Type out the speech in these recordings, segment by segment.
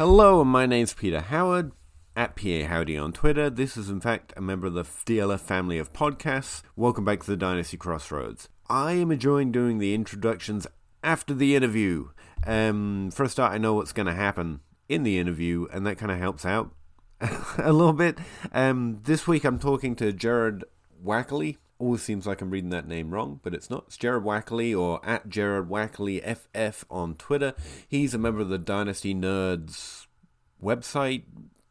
Hello, my name's Peter Howard at PA Howdy on Twitter. This is, in fact, a member of the DLF family of podcasts. Welcome back to the Dynasty Crossroads. I am enjoying doing the introductions after the interview. Um, for a start, I know what's going to happen in the interview, and that kind of helps out a little bit. Um, this week, I'm talking to Jared Wackerly. Always seems like I'm reading that name wrong, but it's not. It's Jared Wackerly or at Jared Wackerly FF on Twitter. He's a member of the Dynasty Nerds website,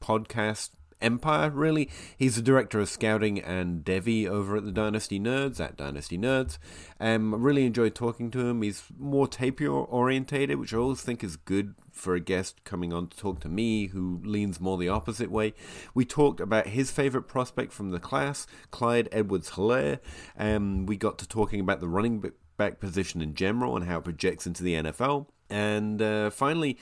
podcast empire, really. He's the director of scouting and Devi over at the Dynasty Nerds, at Dynasty Nerds. Um, I really enjoyed talking to him. He's more tapir orientated, which I always think is good for a guest coming on to talk to me who leans more the opposite way. We talked about his favorite prospect from the class, Clyde Edwards Helaire. Um, we got to talking about the running back position in general and how it projects into the NFL. And uh, finally,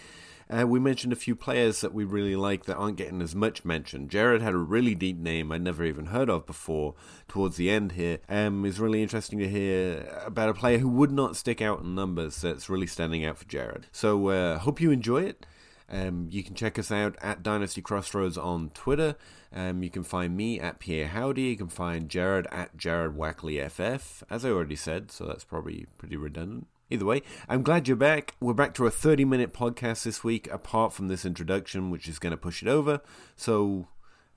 uh, we mentioned a few players that we really like that aren't getting as much mention. Jared had a really deep name I'd never even heard of before towards the end here. Um, it's really interesting to hear about a player who would not stick out in numbers that's really standing out for Jared. So, uh, hope you enjoy it. Um, you can check us out at Dynasty Crossroads on Twitter. Um, you can find me at PA Howdy. You can find Jared at Jared Wackerly FF, as I already said, so that's probably pretty redundant. Either way, I'm glad you're back. We're back to a 30 minute podcast this week, apart from this introduction, which is going to push it over. So,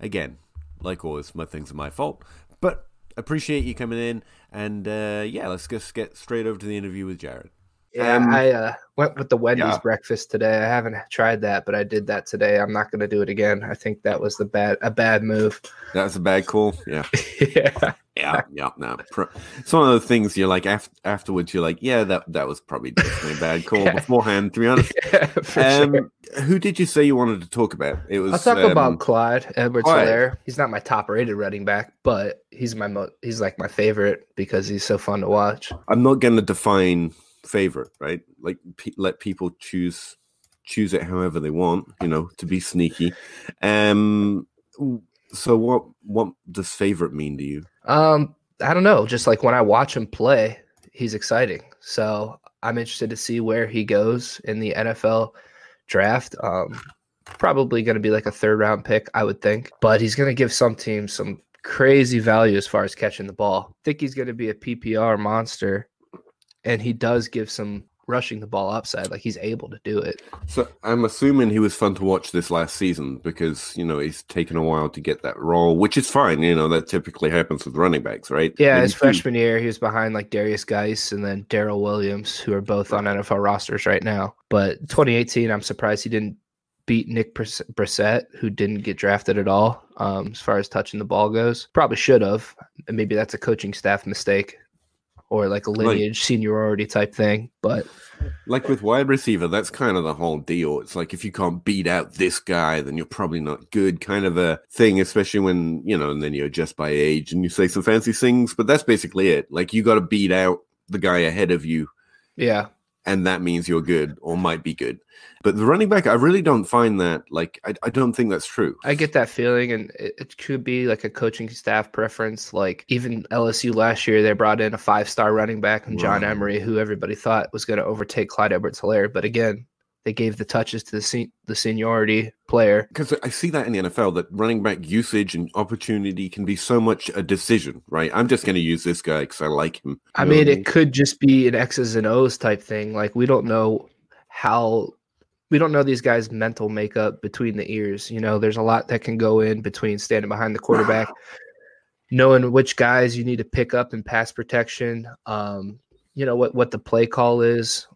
again, like always, my things are my fault. But appreciate you coming in. And uh, yeah, let's just get straight over to the interview with Jared. Yeah, um, I uh, went with the Wendy's yeah. breakfast today. I haven't tried that, but I did that today. I'm not going to do it again. I think that was the bad a bad move. That was a bad call. Yeah. yeah. Yeah. Yeah. No. It's one of the things you're like after, afterwards. You're like, yeah, that that was probably definitely a bad call yeah. beforehand. To be honest. Yeah, um, sure. Who did you say you wanted to talk about? It was. I'll talk um, about Clyde Edwards Helaire. He's not my top rated running back, but he's my mo- he's like my favorite because he's so fun to watch. I'm not going to define favorite, right? Like let people choose choose it however they want, you know, to be sneaky. Um so what what does favorite mean to you? Um I don't know, just like when I watch him play, he's exciting. So I'm interested to see where he goes in the NFL draft. Um probably going to be like a third round pick, I would think, but he's going to give some teams some crazy value as far as catching the ball. I think he's going to be a PPR monster and he does give some rushing the ball upside. Like he's able to do it. So I'm assuming he was fun to watch this last season because you know he's taken a while to get that role, which is fine. You know that typically happens with running backs, right? Yeah, his freshman year he was behind like Derrius Guice and then Darrel Williams, who are both on NFL rosters right now. But 2018, I'm surprised he didn't beat Nick Brossette, who didn't get drafted at all. Um, as far as touching the ball goes, probably should have. And maybe that's a coaching staff mistake or like a lineage like, seniority type thing. But like with wide receiver, that's kind of the whole deal. It's like if you can't beat out this guy, then you're probably not good, kind of a thing, especially when, you know, and then you adjust by age and you say some fancy things, but that's basically it. Like you got to beat out the guy ahead of you. Yeah and that means you're good or might be good. But the running back, I really don't find that like I, I don't think that's true. I get that feeling, and it, it, could be like a coaching staff preference. Like even LSU last year, they brought in a five star running back and John right. Emery, who everybody thought was going to overtake Clyde Edwards Helaire. But again, they gave the touches to the se- the seniority player. Because I see that in the NFL that running back usage and opportunity can be so much a decision, right? I'm just going to use this guy because I like him. I mean, it could just be an X's and O's type thing. Like we don't know how we don't know these guys' mental makeup between the ears. You know, there's a lot that can go in between standing behind the quarterback, knowing which guys you need to pick up in pass protection. Um, you know what what the play call is,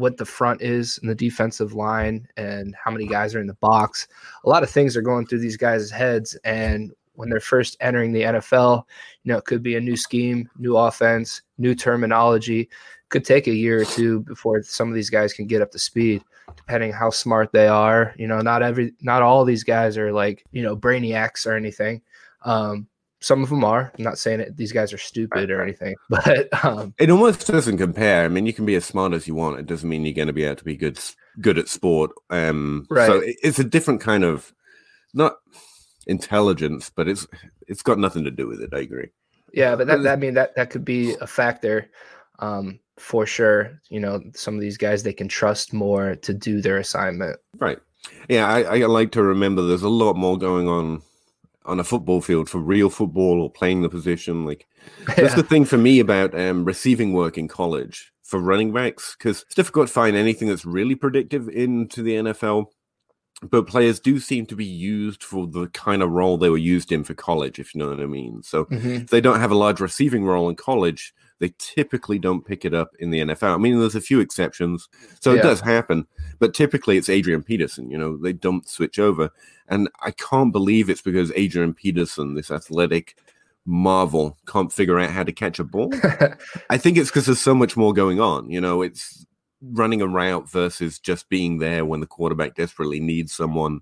what the front is in the defensive line and how many guys are in the box. A lot of things are going through these guys' heads. And when they're first entering the NFL. You know, it could be a new scheme, new offense, new terminology. Could take a year or two before some of these guys can get up to speed, depending how smart they are. You know, not every, not all these guys are like you know brainiacs or anything. Um, some of them are. I'm not saying that these guys are stupid or anything, but um, it almost doesn't compare. I mean, you can be as smart as you want. It doesn't mean you're going to be able to be good good at sport. Um, Right. So it- it's a different kind of not intelligence, but it's it's got nothing to do with it. I agree. yeah, but that, that I mean that that could be a factor um, for sure. You know, some of these guys they can trust more to do their assignment. Right. Yeah, I, I like to remember there's a lot more going on on a football field for real football or playing the position. Like that's the thing for me about um, receiving work in college for running backs because it's difficult to find anything that's really predictive into the NFL. But players do seem to be used for the kind of role they were used in for college, if you know what I mean. So Mhm. if they don't have a large receiving role in college, they typically don't pick it up in the NFL. I mean, there's a few exceptions, so Yeah. it does happen, but typically it's Adrian Peterson. You know, they don't switch over, and I can't believe it's because Adrian Peterson, this athletic marvel, can't figure out how to catch a ball. I think it's because there's so much more going on. You know, it's running a route versus just being there when the quarterback desperately needs someone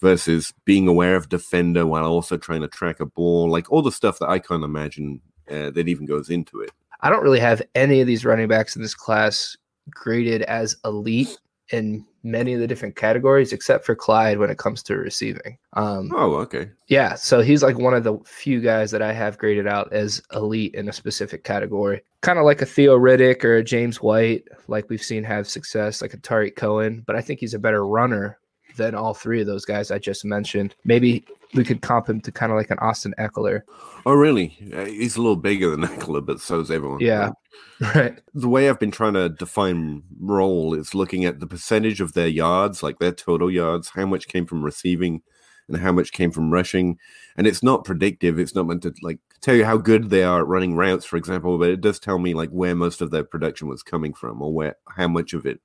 versus being aware of defender while also trying to track a ball, like all the stuff that I can't imagine uh, that even goes into it. I don't really have any of these running backs in this class graded as elite in many of the different categories, except for Clyde when it comes to receiving. Um, Oh, okay. Yeah, so he's like one of the few guys that I have graded out as elite in a specific category. Kind of like a Theo Riddick or a James White, like we've seen have success, like a Tarik Cohen, but I think he's a better runner than all three of those guys I just mentioned. Maybe we could comp him to kind of like an Austin Ekeler. Oh, really? Uh, he's a little bigger than Ekeler, but so is everyone. Yeah. right? Right. The way I've been trying to define role is looking at the percentage of their yards, like their total yards, how much came from receiving and how much came from rushing. And it's not predictive. It's not meant to like tell you how good they are at running routes, for example, but it does tell me like where most of their production was coming from or where how much of it.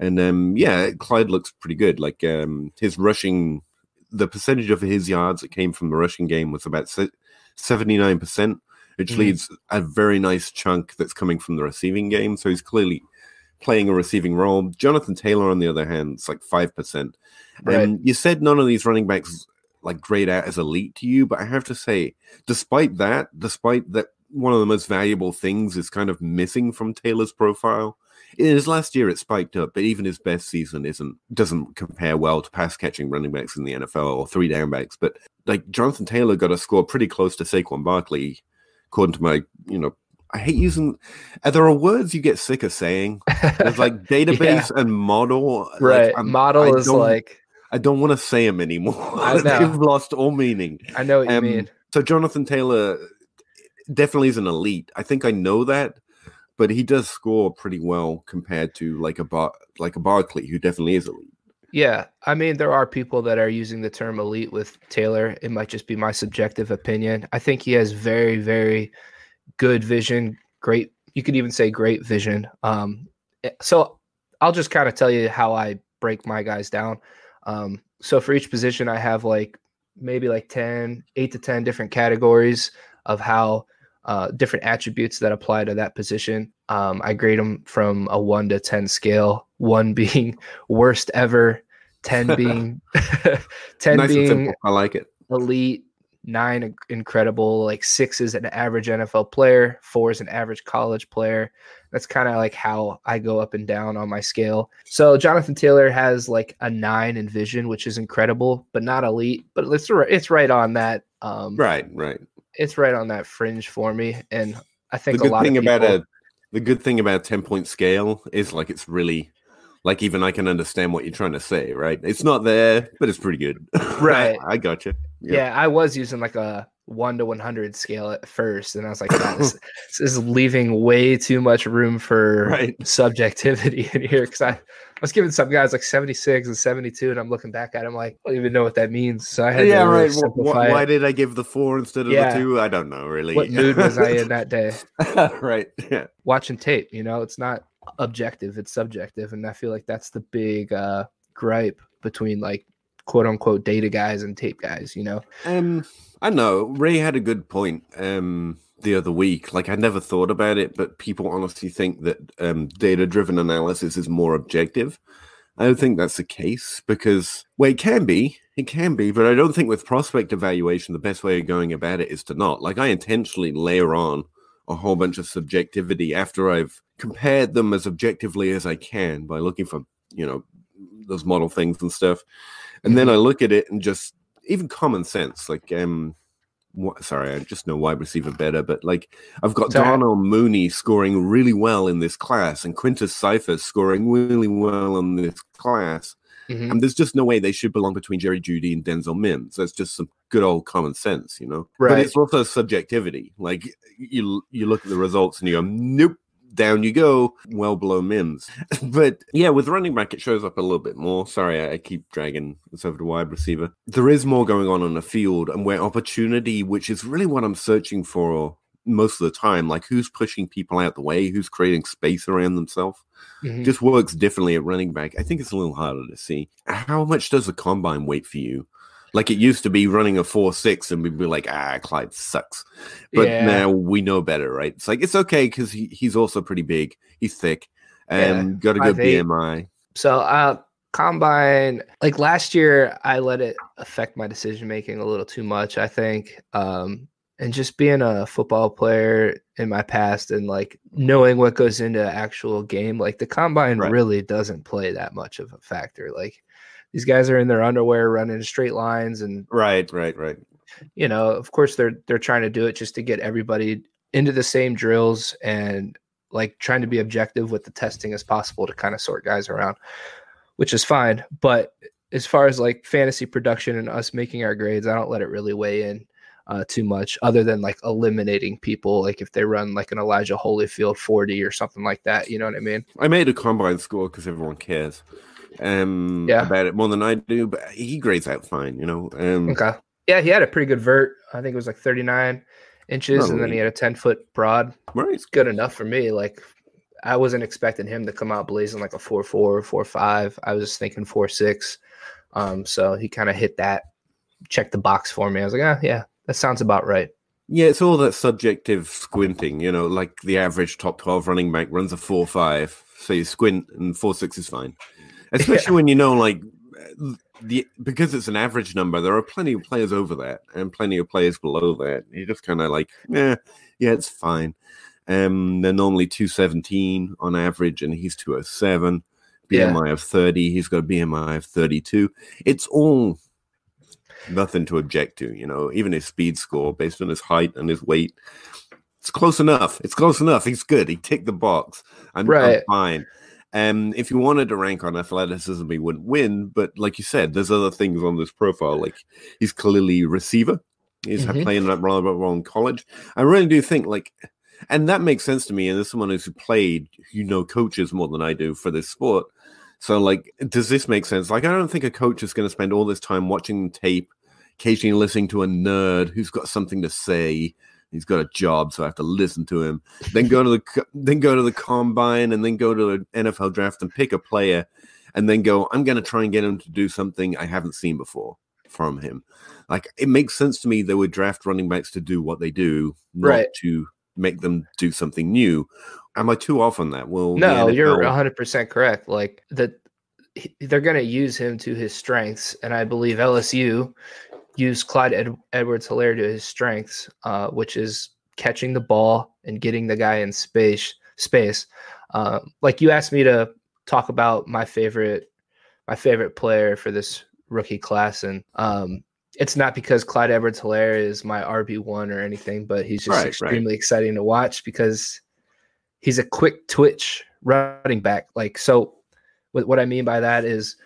And um yeah, Clyde looks pretty good. Like um his rushing the percentage of his yards that came from the rushing game was about seventy nine percent, which Mhm. leaves a very nice chunk that's coming from the receiving game. So he's clearly playing a receiving role. Jonathan Taylor, on the other hand, it's like five percent. Right. And you said none of these running backs like grade out as elite to you, but I have to say, despite that, despite that, one of the most valuable things is kind of missing from Taylor's profile. His last year, it spiked up, but even his best season isn't doesn't compare well to pass catching running backs in the NFL or three down backs. But like Jonathan Taylor got a score pretty close to Saquon Barkley, according to my, you know, I hate using. Are there are words you get sick of saying? There's like database and model. right. I'm- Model is like, I don't want to say them anymore. I know. They've lost all meaning. I know what you Um, mean. So Jonathan Taylor definitely is an elite. I think I know that, but he does score pretty well compared to like a Bar- like a Barkley, who definitely is elite. Yeah, I mean, there are people that are using the term elite with Taylor. It might just be my subjective opinion. I think he has very, very good vision. Great, you could even say great vision. Um, eh, so I'll just kind of tell you how I break my guys down. Um, so for each position, I have like maybe like 10, eight to 10 different categories of how uh, different attributes that apply to that position. Um, I grade them from a one to 10 scale, one being worst ever, 10 being 10 nice being. I like it. elite, nine incredible, like six is an average NFL player, four is an average college player. That's kind of like how I go up and down on my scale. So Jonathan Taylor has like a nine in vision, which is incredible, but not elite. But it's it's right on that. Um, Right, right. It's right on that fringe for me, and I The think a good lot thing of people, about a the good thing about ten point scale is like it's really like even I can understand what you're trying to say. Right, it's not there, but it's pretty good. Right. I got you. yeah. I was using like a one to one hundred scale at first, and I was like, "God, this, this is leaving way too much room for Right. subjectivity in here because I, I was giving some guys like 76 and 72 and i'm looking back at them like i don't even know what that means so i had yeah, to really right. Wh- wh- why did I give the four instead of Yeah. the two? I don't know really. what mood was i in that day right. Yeah. watching tape you know it's not objective it's subjective and i feel like that's the big uh gripe between like quote unquote data guys and tape guys, you know? Um, I know Ray had a good point um, the other week. Like I never thought about it, but people honestly think that um, data driven analysis is more objective. I don't think that's the case because, well, it can be, it can be, but I don't think with prospect evaluation, the best way of going about it is to not. Like I intentionally layer on a whole bunch of subjectivity after I've compared them as objectively as I can by looking for, you know, those model things and stuff. And then I look at it and just even common sense, like um what, sorry, I just know wide receiver better, but like I've got Sorry. Darnell Mooney scoring really well in this class and Quintez Cephus scoring really well in this class. Mhm. And there's just no way they should belong between Jerry Jeudy and Denzel Mims. That's just some good old common sense, you know. But it's also subjectivity. Like you you look at the results and you go, nope, down you go, well below Mims. but yeah, with running back, it shows up a little bit more. Sorry, I, keep dragging this over to wide receiver. There is more going on on the field, and where opportunity, which is really what I'm searching for most of the time, like who's pushing people out the way, who's creating space around themselves Mhm. just works differently at running back. I think it's a little harder to see. How much does the combine wait for you? Like it used to be running a four six, and we'd be like, ah, Clyde sucks. But Yeah. now we know better, right? It's like it's okay because he, he's also pretty big. He's thick. Um, got a good 5'8". BMI. So, uh, combine, like last year, I let it affect my decision making a little too much, I think. Um, and just being a football player in my past and like knowing what goes into actual game, like the combine Right. really doesn't play that much of a factor. Like these guys are in their underwear running straight lines and Right, right, right. you know, of course they're they're trying to do it just to get everybody into the same drills and like trying to be objective with the testing as possible to kind of sort guys around, which is fine. But as far as like fantasy production and us making our grades, I don't let it really weigh in uh, too much, other than like eliminating people, like if they run like an Elijah Holyfield 40 or something like that. You know what I mean? I made a combine score because everyone cares um, Yeah. about it more than I do, but he grades out fine, you know. Um, Okay. Yeah, he had a pretty good vert. I think it was like 39 inches, and then he had a 10 foot broad. right. it's good enough for me. Like I wasn't expecting him to come out blazing like a four four, four five. I was just thinking four six. Um, so he kind of hit that, checked the box for me. I was like, ah, yeah, that sounds about right. Yeah, it's all that subjective squinting, you know, like the average top 12 running back runs a 4 5. So you squint and 4 6 is fine. Especially when you know, like, the because it's an average number, there are plenty of players over that and plenty of players below that. You're just kind of like, yeah, yeah, it's fine. Um, they're normally 217 on average, and he's 207. Yeah. BMI of 30, he's got a BMI of 32. It's all nothing to object to, you know, even his speed score based on his height and his weight. It's close enough. It's close enough. He's good. He ticked the box. I'm, I'm fine. Um, if you wanted to rank on athleticism, he wouldn't win. But like you said, there's other things on this profile. Like he's clearly receiver. He's Mhm. playing that role role in college. I really do think like, and that makes sense to me. And as someone who's played, you know, coaches more than I do for this sport. So like, does this make sense? Like, I don't think a coach is going to spend all this time watching tape, occasionally listening to a nerd who's got something to say. He's got a job, so I have to listen to him. Then go to the then go to the combine, and then go to the NFL draft and pick a player, and then go. I'm going to try and get him to do something I haven't seen before from him. Like it makes sense to me they would draft running backs to do what they do, not Right. to make them do something new. Am I too off on that? Well, No, you're 100% correct. Like that, they're going to use him to his strengths, and I believe LSU used Clyde Ed- Edwards Helaire to his strengths, uh, which is catching the ball and getting the guy in space. Space. Uh, like you asked me to talk about my favorite, my favorite player for this rookie class, and um, it's not because Clyde Edwards Helaire is my RB one or anything, but he's just Right, right. extremely exciting to watch because he's a quick twitch running back. Like so, what what I mean by that is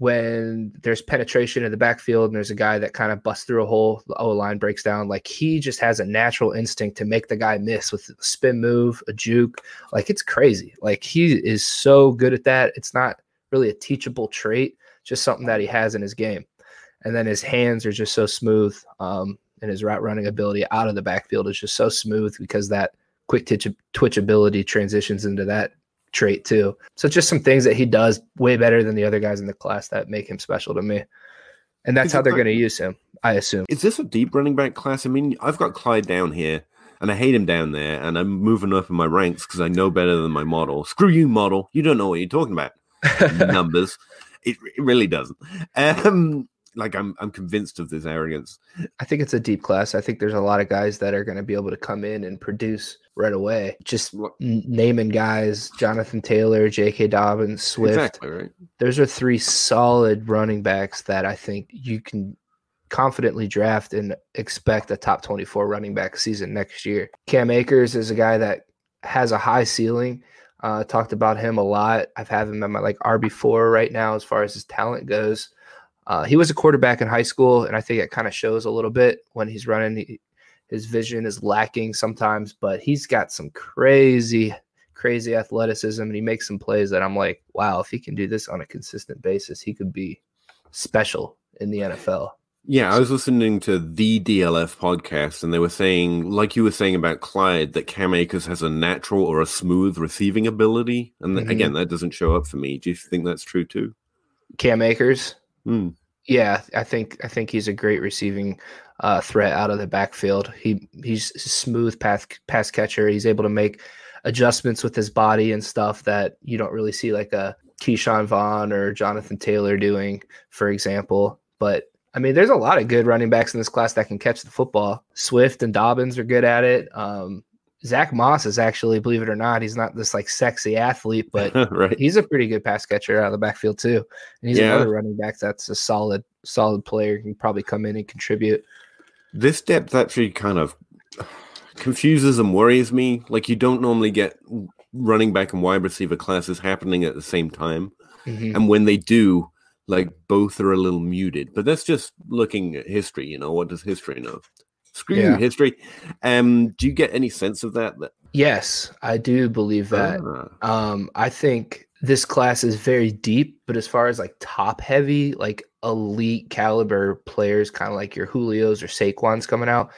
when there's penetration in the backfield and there's a guy that kind of busts through a hole, the O line breaks down. Like he just has a natural instinct to make the guy miss with a spin move, a juke. Like it's crazy. Like he is so good at that. It's not really a teachable trait, just something that he has in his game. And then his hands are just so smooth. Um, and his route running ability out of the backfield is just so smooth because that quick twitch, twitch ability transitions into that trait too. So just some things that he does way better than the other guys in the class that make him special to me. and that's Is how they're like- going to use him. I assume. Is this a deep running back class? I mean, I've got Clyde down here, and I hate him down there, and I'm moving up in my ranks because I know better than my model. Screw you, model. You don't know what you're talking about. Numbers. It, it really doesn't. Um, like I'm, I'm convinced of this arrogance. I think it's a deep class. I think there's a lot of guys that are going to be able to come in and produce right away. Just What- naming guys: Jonathan Taylor, J.K. Dobbins, Swift. Exactly right. Those are three solid running backs that I think you can confidently draft and expect a top 24 running back season next year. Cam Akers is a guy that has a high ceiling. Uh, talked about him a lot. I've had him at my like RB4 right now as far as his talent goes. Uh, he was a quarterback in high school, and I think it kind of shows a little bit when he's running. He, his vision is lacking sometimes, but he's got some crazy, crazy athleticism, and he makes some plays that I'm like, wow, if he can do this on a consistent basis, he could be special in the NFL. Yeah, I was listening to the DLF podcast, and they were saying, like you were saying about Clyde, that Cam Akers has a natural or a smooth receiving ability. And th- Mhm. again, that doesn't show up for me. Do you think that's true too? Cam Akers, Hmm. yeah, I think I think he's a great receiving uh, threat out of the backfield. He he's a smooth pass pass catcher. He's able to make adjustments with his body and stuff that you don't really see like a Ke'Shawn Vaughn or Jonathan Taylor doing, for example. But I mean, there's a lot of good running backs in this class that can catch the football. Swift and Dobbins are good at it. Um, Zach Moss is actually, believe it or not, he's not this like sexy athlete, but right. he's a pretty good pass catcher out of the backfield too. And he's Yeah. another running back that's a solid, solid player. He can probably come in and contribute. This depth actually kind of confuses and worries me. Like you don't normally get running back and wide receiver classes happening at the same time, Mhm. and when they do, like both are a little muted. But that's just looking at history. You know, what does history know? Screw Yeah. history. Um, do you get any sense of that? that Yes, I do believe that. Ah, Um, I think this class is very deep, but as far as like top heavy, like elite caliber players, kind of like your Julios or Saquons coming out,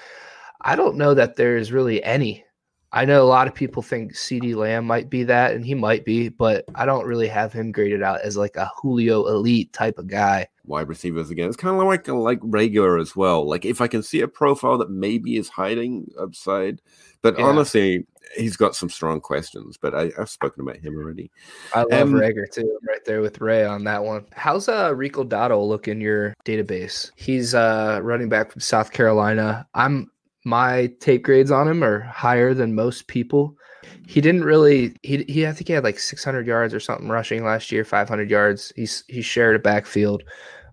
I don't know that there's really any. I know a lot of people think CeeDee Lamb might be that, and he might be, but I don't really have him graded out as like a Julio elite type of guy. wide receivers again. It's kind of like like regular as well. Like if I can see a profile that maybe is hiding upside, but Yeah. honestly, he's got some strong questions. But I, I've spoken about him already. I love Um, Reagor too. I'm right there with Ray on that one. How's uh Rico Dowdle look in your database? He's uh running back from South Carolina. I'm my tape grades on him are higher than most people. He didn't really he he I think he had like 600 yards or something rushing last year, 500 yards. He's he shared a backfield.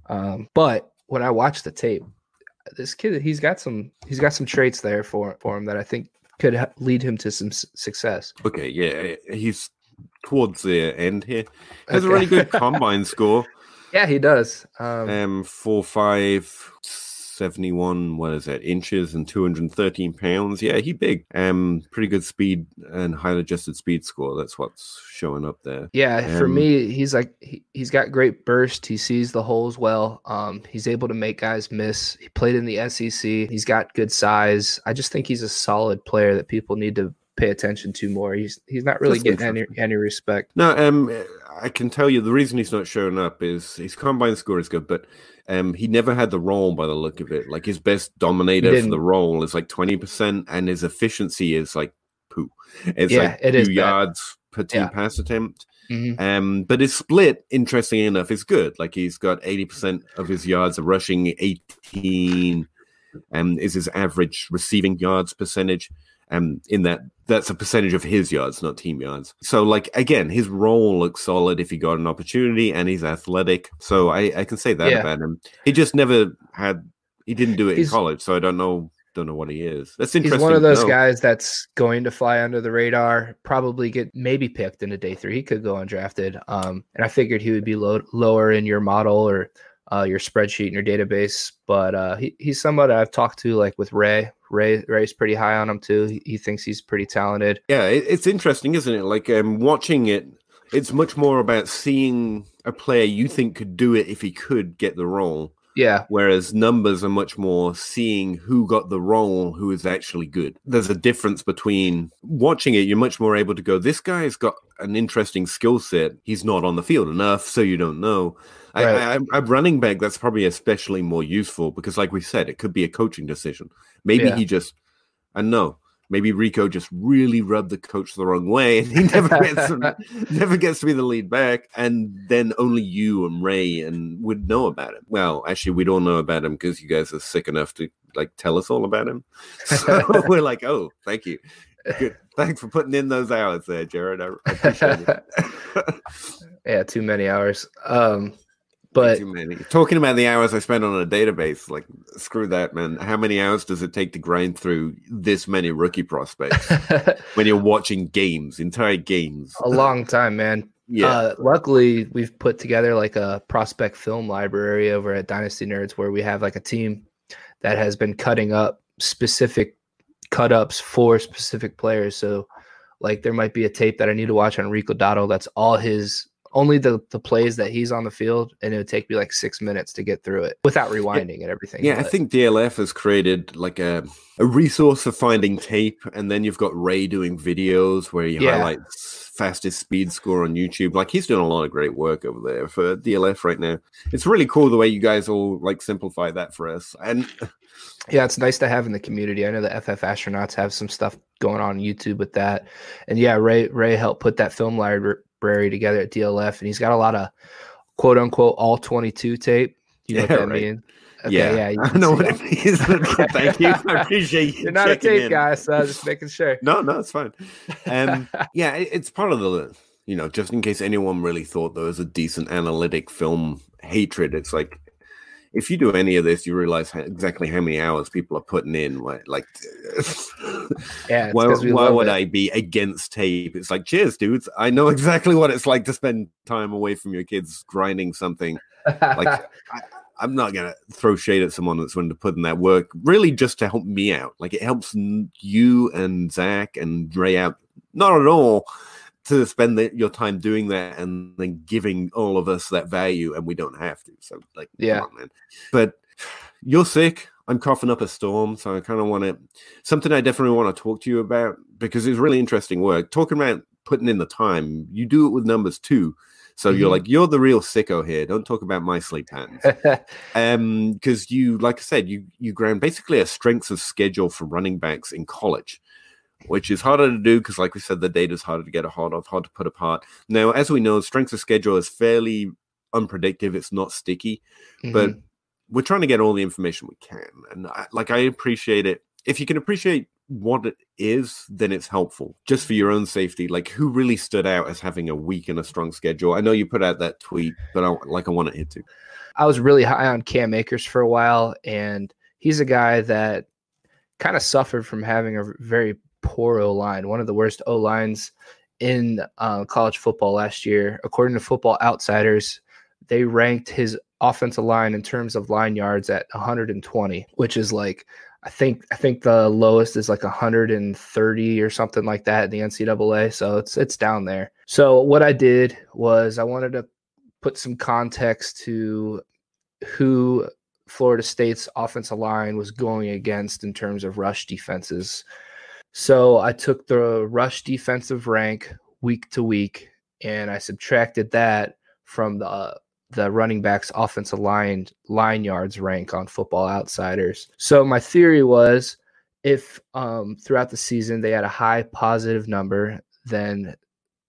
Um, but when I watched the tape, this kid he's got some he's got some traits there for for him that I think could ha- lead him to some s- success. Okay, yeah, he's towards the end here. Has a really good combine score. Yeah, he does. Um, Um, four five. 71 what is that inches and 213 pounds yeah he big um pretty good speed and highly adjusted speed score that's what's showing up there Yeah, for Um, me, he's like he, he's got great burst. He sees the holes well. Um, he's able to make guys miss. He played in the SEC. He's got good size. I just think he's a solid player that people need to pay attention to more. He's he's not really That's getting any any respect. No, um, I can tell you the reason he's not showing up is his combine score is good, but um, he never had the role by the look of it. Like his best dominator for the role is like twenty percent, and his efficiency is like poo. It's Yeah, like it two is bad. yards per team Yeah. pass attempt. Mhm. Um, but his split, interestingly enough, is good. Like he's got eighty percent of his yards are rushing, eighteen, um, is his average receiving yards percentage. Um, in that that's a percentage of his yards, not team yards. So, like again, his role looks solid if he got an opportunity, and he's athletic. So I, I can say that Yeah. about him. He just never had. He didn't do it He's- in college, so I don't know. Don't know what he is. That's interesting. He's one of those guys that's going to fly under the radar. Probably get maybe picked in a day three. He could go undrafted. Um, and I figured he would be low, lower in your model or uh, your spreadsheet in your database. But uh, he, he's somebody I've talked to, like with Ray. Ray Ray's pretty high on him too. He, he thinks he's pretty talented. Yeah, it, it's interesting, isn't it? Like um, watching it, it's much more about seeing a player you think could do it if he could get the role, Yeah, whereas numbers are much more seeing who got the role, who is actually good. There's a difference between watching it. You're much more able to go, this guy's got an interesting skill set, he's not on the field enough, so you don't know. Right. I, I, I, running back, that's probably especially more useful because, like we said, it could be a coaching decision. Maybe yeah. he just, I know, maybe Rico just really rubbed the coach the wrong way, and he never gets to, never gets to be the lead back, and then only you and Ray and would know about him. Well, actually, we don't know about him because you guys are sick enough to like tell us all about him. So we're like, oh, thank you. Good. Thanks for putting in those hours there, Jared. I, I appreciate it. yeah, too many hours. Um, but talking about the hours I spend on a database, like screw that, man. How many hours does it take to grind through this many rookie prospects when you're watching games, entire games? A long time, man. Yeah. Uh, luckily, we've put together like a prospect film library over at Dynasty Nerds where we have like a team that has been cutting up specific cut ups for specific players. So, like, there might be a tape that I need to watch on Rico Dowdle that's all his only the the plays that he's on the field, and it would take me like six minutes to get through it without rewinding yeah, and everything. Yeah, but. I think DLF has created like a a resource for finding tape, and then you've got Ray doing videos where he yeah. highlights fastest speed score on YouTube. Like he's doing a lot of great work over there for DLF right now. It's really cool the way you guys all like simplify that for us. And yeah, it's nice to have in the community. I know the FF astronauts have some stuff going on YouTube with that. And yeah, Ray Ray helped put that film library together at DLF, and he's got a lot of quote unquote all 22 tape. You know yeah, what that right. means? Okay, yeah, yeah I know what it means. Thank you. I appreciate you. You're not a tape in. guy, so just making sure. No, no, it's fine. Um, yeah, it's part of the, you know, just in case anyone really thought there was a decent analytic film hatred. It's like if you do any of this, you realize how, exactly how many hours people are putting in. Like, yeah, why, why would it. I be against tape? It's like, cheers, dudes. I know exactly what it's like to spend time away from your kids grinding something. Like, I, I'm not gonna throw shade at someone that's willing to put in that work, really, just to help me out. Like, it helps you and Zach and Ray out. Not at all to spend the, your time doing that and then giving all of us that value, and we don't have to. So, like, yeah, on, man. But you're sick. I'm coughing up a storm, so I kind of want to something I definitely want to talk to you about because it's really interesting work. Talking about putting in the time, you do it with numbers too. So mm-hmm. you're like, you're the real sicko here. Don't talk about my sleep patterns. um, because you, like I said, you you ground basically a strengths of schedule for running backs in college which is harder to do because, like we said, the data is harder to get a hold of, hard to put apart. Now, as we know, strength of schedule is fairly unpredictable; it's not sticky, mm-hmm. but we're trying to get all the information we can. And I, like, I appreciate it. If you can appreciate what it is, then it's helpful just for your own safety. Like, who really stood out as having a weak and a strong schedule? I know you put out that tweet, but I, like, I want to hit to. I was really high on Cam Akers for a while, and he's a guy that kind of suffered from having a very poor O line, one of the worst O lines in uh, college football last year. According to Football Outsiders, they ranked his offensive line in terms of line yards at 120, which is like I think I think the lowest is like 130 or something like that in the NCAA. So it's it's down there. So what I did was I wanted to put some context to who Florida State's offensive line was going against in terms of rush defenses so I took the rush defensive rank week to week and I subtracted that from the the running backs offensive line line yards rank on football outsiders. So my theory was if um, throughout the season they had a high positive number, then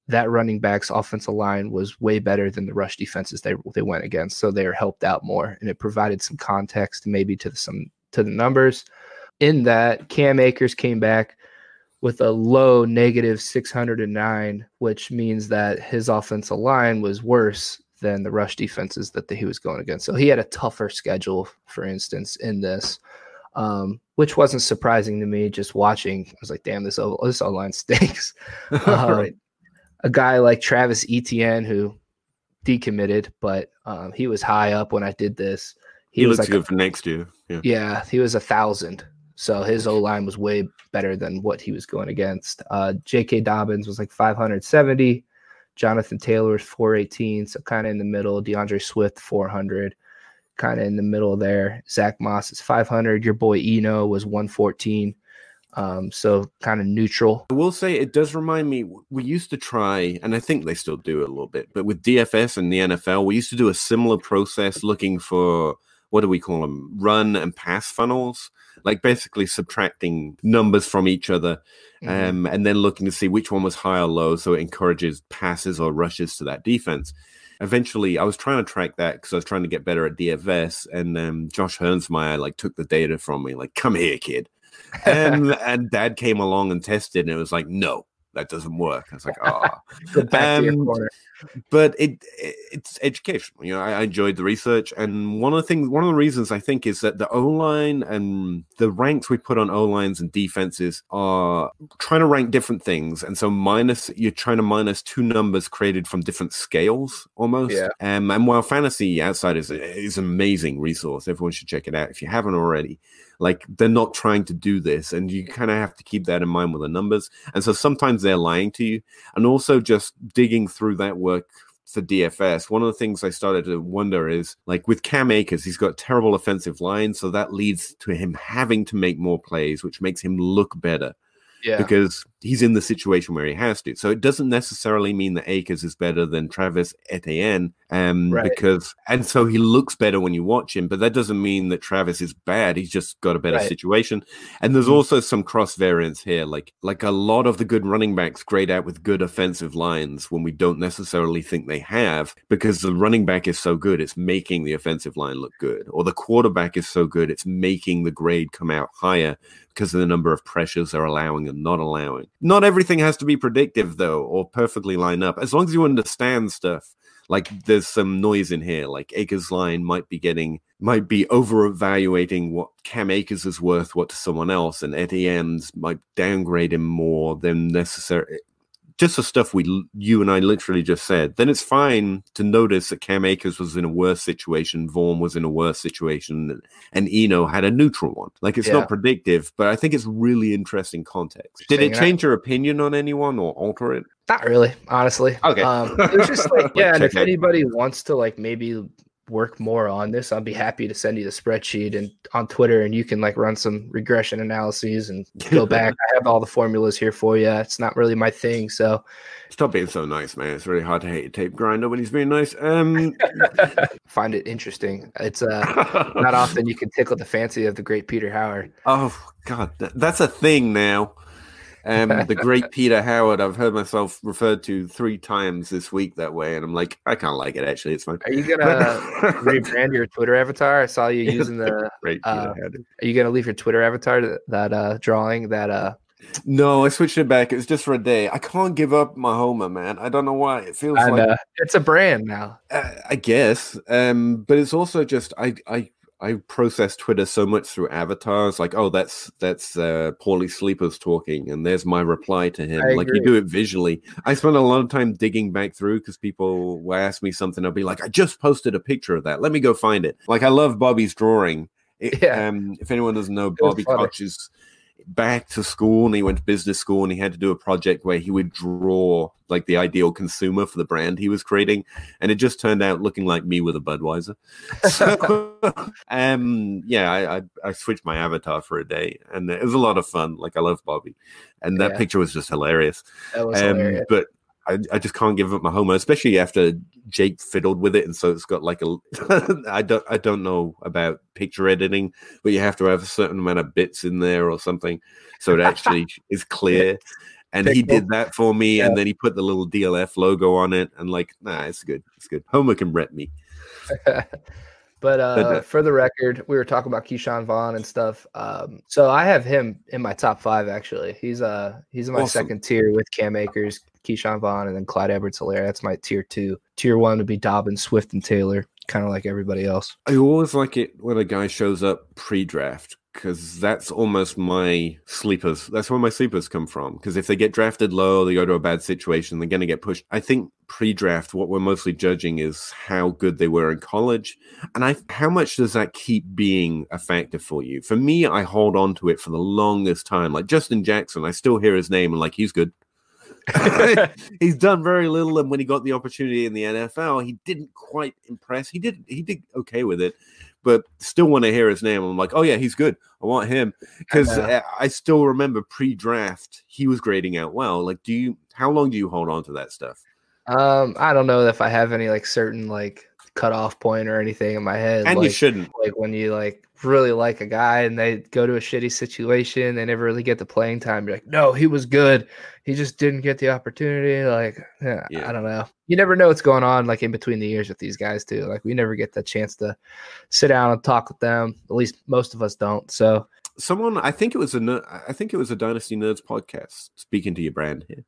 that running back's offensive line was way better than the rush defenses they they went against. So they were helped out more, and it provided some context maybe to the, some to the numbers. In that, Cam Akers came back with a low negative 609, which means that his offensive line was worse than the rush defenses that the, he was going against. So he had a tougher schedule, for instance, in this, um, which wasn't surprising to me. Just watching, I was like, "Damn, this o- this O line stinks." um, right. A guy like Travis Etienne, who decommitted, but um, he was high up when I did this. He, he was looks like good for next year. Yeah. yeah, he was a thousand so his O line was way better than what he was going against. Uh, J.K. Dobbins was like 570. Jonathan Taylor was 418, so kind of in the middle. D'Andre Swift 400, kind of in the middle there. Zach Moss is 500. Your boy Eno was 114. Um, so kind of neutral. I will say it does remind me. We used to try, and I think they still do it a little bit, but with DFS and the NFL, we used to do a similar process looking for what do we call them? Run and pass funnels, like basically subtracting numbers from each other, mm-hmm. um, and then looking to see which one was high or low, so it encourages passes or rushes to that defense eventually I was trying to track that because I was trying to get better at DFS, and um, Josh Hermsmeyer like took the data from me, like, "Come here, kid," and and Dad came along and tested, and it was like, "No, that doesn't work." I was like, "Oh." um, but it, it, it's educational. You know, I, I, enjoyed the research, and one of the things, one of the reasons I think is that the O line and the ranks we put on O lines and defenses are trying to rank different things, and so minus you're trying to minus two numbers created from different scales almost. Yeah. Um, and while Fantasy Outside is is an amazing resource, everyone should check it out if you haven't already. Like they're not trying to do this, and you kind of have to keep that in mind with the numbers. And so sometimes they're lying to you, and also just digging through that work for DFS, one of the things I started to wonder is like with Cam Akers, he's got terrible offensive line, so that leads to him having to make more plays, which makes him look better. Yeah. Because he's in the situation where he has to. So it doesn't necessarily mean that Akers is better than Travis Etienne. Um, right. because and so he looks better when you watch him, but that doesn't mean that Travis is bad. He's just got a better right. situation. And there's mm-hmm. also some cross variance here. Like like a lot of the good running backs grade out with good offensive lines when we don't necessarily think they have, because the running back is so good, it's making the offensive line look good. Or the quarterback is so good, it's making the grade come out higher because of the number of pressures they're allowing and not allowing. Not everything has to be predictive though, or perfectly line up. As long as you understand stuff, like there's some noise in here. Like Akers line might be getting might be over evaluating what Cam Akers is worth what to someone else, and Etienne's might downgrade him more than necessary just the stuff we you and I literally just said, then it's fine to notice that Cam Akers was in a worse situation, Vaughn was in a worse situation, and Eno had a neutral one. Like it's yeah. not predictive, but I think it's really interesting context. Did it change your opinion on anyone or alter it? Not really, honestly. Okay. Um, it was just like, yeah, and if anybody wants to like maybe work more on this, I'll be happy to send you the spreadsheet and on Twitter, and you can like run some regression analyses and go back. I have all the formulas here for you. It's not really my thing, so stop being so nice, man. It's really hard to hate a tape grinder when he's being nice. Um, find it interesting. It's uh, not often you can tickle the fancy of the great Peter Howard. Oh God, that's a thing now. Um, the great Peter Howard, I've heard myself referred to three times this week that way, and I'm like, I kind of like it actually. It's fine. Are you gonna rebrand your Twitter avatar? I saw you using the. great uh, are you gonna leave your Twitter avatar that, that uh, drawing that uh no, I switched it back. It's just for a day. I can't give up my Homer, man. I don't know why. It feels and, like uh, it's a brand now. Uh, I guess, um, but it's also just I I I process Twitter so much through avatars, like, oh, that's that's uh, Paulie Sleepers talking, and there's my reply to him. I like agree. you do it visually. I spend a lot of time digging back through because people will ask me something. I'll be like, I just posted a picture of that. Let me go find it. Like I love Bobby's drawing. It, yeah. Um, if anyone doesn't know, Bobby Koch is back to school and he went to business school and he had to do a project where he would draw like the ideal consumer for the brand he was creating. And it just turned out looking like me with a budweiser. So um yeah I, I, I switched my avatar for a day and it was a lot of fun. Like i love bobby. And that yeah. picture was just hilarious, was um, hilarious. but I, I just can't give up my Homer, especially after Jake fiddled with it, and so it's got like a. I don't I don't know about picture editing, but you have to have a certain amount of bits in there or something, so it actually is clear. And he did that for me, yeah. and then he put the little DLF logo on it, and like, nah, it's good, it's good. Homer can rep me. But uh, for the record, we were talking about Ke'Shawn Vaughn and stuff. Um, so I have him in my top five. Actually, he's uh he's in my awesome. second tier with Cam Akers, Ke'Shawn Vaughn, and then Clyde Edwards-Helaire. That's my tier two. Tier one would be Dobbins, Swift, and Taylor, kind of like everybody else. I always like it when a guy shows up pre-draft because that's almost my sleepers. That's where my sleepers come from. Because if they get drafted low, they go to a bad situation, they're going to get pushed. I think pre-draft, what we're mostly judging is how good they were in college, and I how much does that keep being a factor for you? For me, I hold on to it for the longest time. Like Justin Jackson, I still hear his name and like he's good. he's done very little, and when he got the opportunity in the NFL, he didn't quite impress. He did he did okay with it, but still want to hear his name. I'm like, oh yeah, he's good. I want him because I, uh, I, still remember pre-draft he was grading out well. Like, do you? How long do you hold on to that stuff? Um, I don't know if I have any like certain like cutoff point or anything in my head. And like, you shouldn't. Like when you like really like a guy and they go to a shitty situation, they never really get the playing time. You're like, no, he was good. He just didn't get the opportunity. Like, yeah, yeah. I don't know. You never know what's going on like in between the years with these guys too. Like we never get the chance to sit down and talk with them. At least most of us don't. So someone, I think it was a, I think it was a Dynasty Nerds podcast. Speaking to your brand here,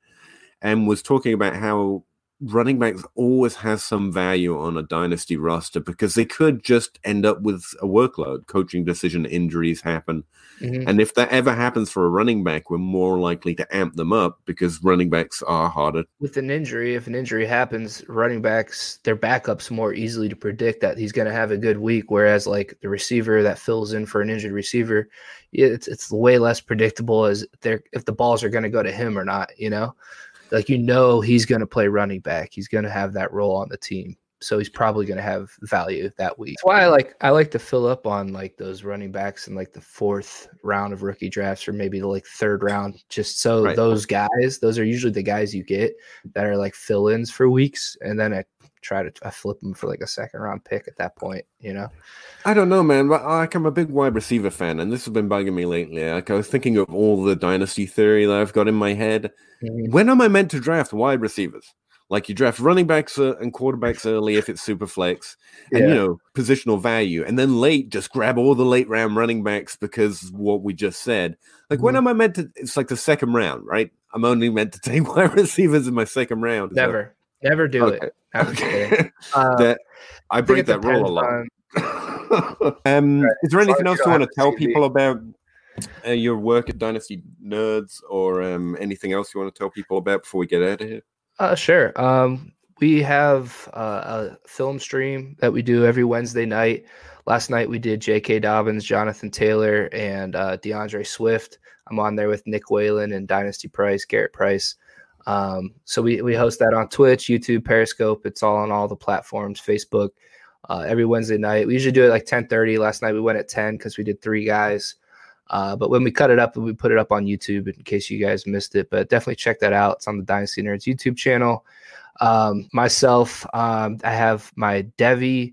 and was talking about how running backs always has some value on a dynasty roster because they could just end up with a workload. Coaching decision injuries happen. Mm-hmm. And if that ever happens for a running back, we're more likely to amp them up because running backs are harder. With an injury, if an injury happens, running backs, their backups more easily to predict that he's going to have a good week. Whereas, like the receiver that fills in for an injured receiver, it's, it's way less predictable as if the balls are going to go to him or not, you know? Like you know he's going to play running back. He's going to have that role on the team. So he's probably going to have value that week. That's why I like I like to fill up on like those running backs in like the fourth round of rookie drafts or maybe the like third round, just so right. those guys, those are usually the guys you get that are like fill-ins for weeks, and then I try to I flip them for like a second round pick at that point. You know. I don't know, man. But like, I'm a big wide receiver fan, and this has been bugging me lately. Like, I was thinking of all the dynasty theory that I've got in my head. Mm-hmm. When am I meant to draft wide receivers? Like, you draft running backs uh, and quarterbacks early if it's super flex, and yeah. you know positional value, and then late just grab all the late round running backs because what we just said. Like, mm-hmm. when am I meant to? It's like the second round, right? I'm only meant to take wide receivers in my second round. Never, so. Never do okay. it. Okay. Uh, that I break that rule a lot. um, right. Is there anything else you want to tell people about uh, your work at Dynasty Nerds or um, anything else you want to tell people about before we get out of here? Uh, sure. Um, we have uh, a film stream that we do every Wednesday night. Last night we did J.K. Dobbins, Jonathan Taylor, and uh, D'Andre Swift. I'm on there with Nick Whalen and Dynasty Price, Garrett Price. Um, so we, we host that on Twitch, YouTube, Periscope. It's all on all the platforms, Facebook uh, every Wednesday night. We usually do it like 10:30. Last night we went at 10 because we did three guys. Uh, but when we cut it up, we put it up on YouTube in case you guys missed it. But definitely check that out. It's on the Dynasty Nerds YouTube channel. Um, myself, um, I have my Devy.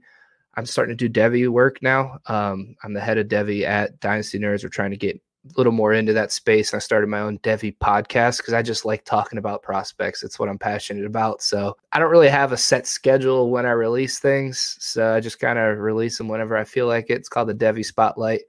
I'm starting to do Devy work now. Um, I'm the head of Devy at Dynasty Nerds. We're trying to get a little more into that space. I started my own Devy podcast because I just like talking about prospects. It's what I'm passionate about. So I don't really have a set schedule when I release things. So I just kind of release them whenever I feel like it. It's called the Devy Spotlight.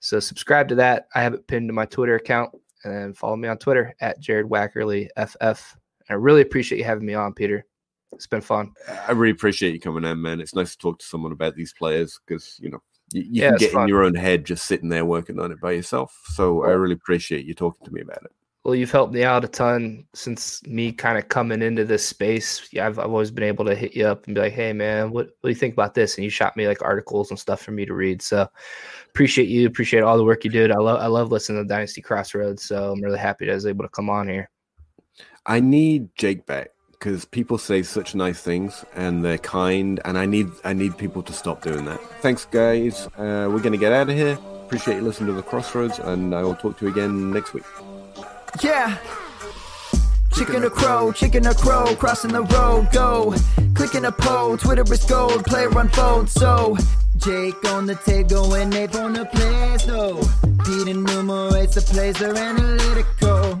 So subscribe to that. I have it pinned to my Twitter account and follow me on Twitter at Jared Wackerly FF. I really appreciate you having me on, Peter. It's been fun. I really appreciate you coming in, man. It's nice to talk to someone about these players because, you know, you, you yeah, can get fun. in your own head just sitting there working on it by yourself. So I really appreciate you talking to me about it. Well, you've helped me out a ton since me kind of coming into this space. Yeah, I've, I've always been able to hit you up and be like, "Hey, man, what, what do you think about this?" And you shot me like articles and stuff for me to read. So appreciate you. Appreciate all the work you did. I love I love listening to Dynasty Crossroads. So I'm really happy that I was able to come on here. I need Jake back because people say such nice things and they're kind, and I need I need people to stop doing that. Thanks, guys. Uh, we're gonna get out of here. Appreciate you listening to the Crossroads, and I will talk to you again next week. Yeah. Chicken or crow, chicken or crow, crossing the road, go. Clicking a pole, Twitter is gold, player unfold, so. Jake on the table and Ape on the place, no. Pete enumerates the plays, are analytical.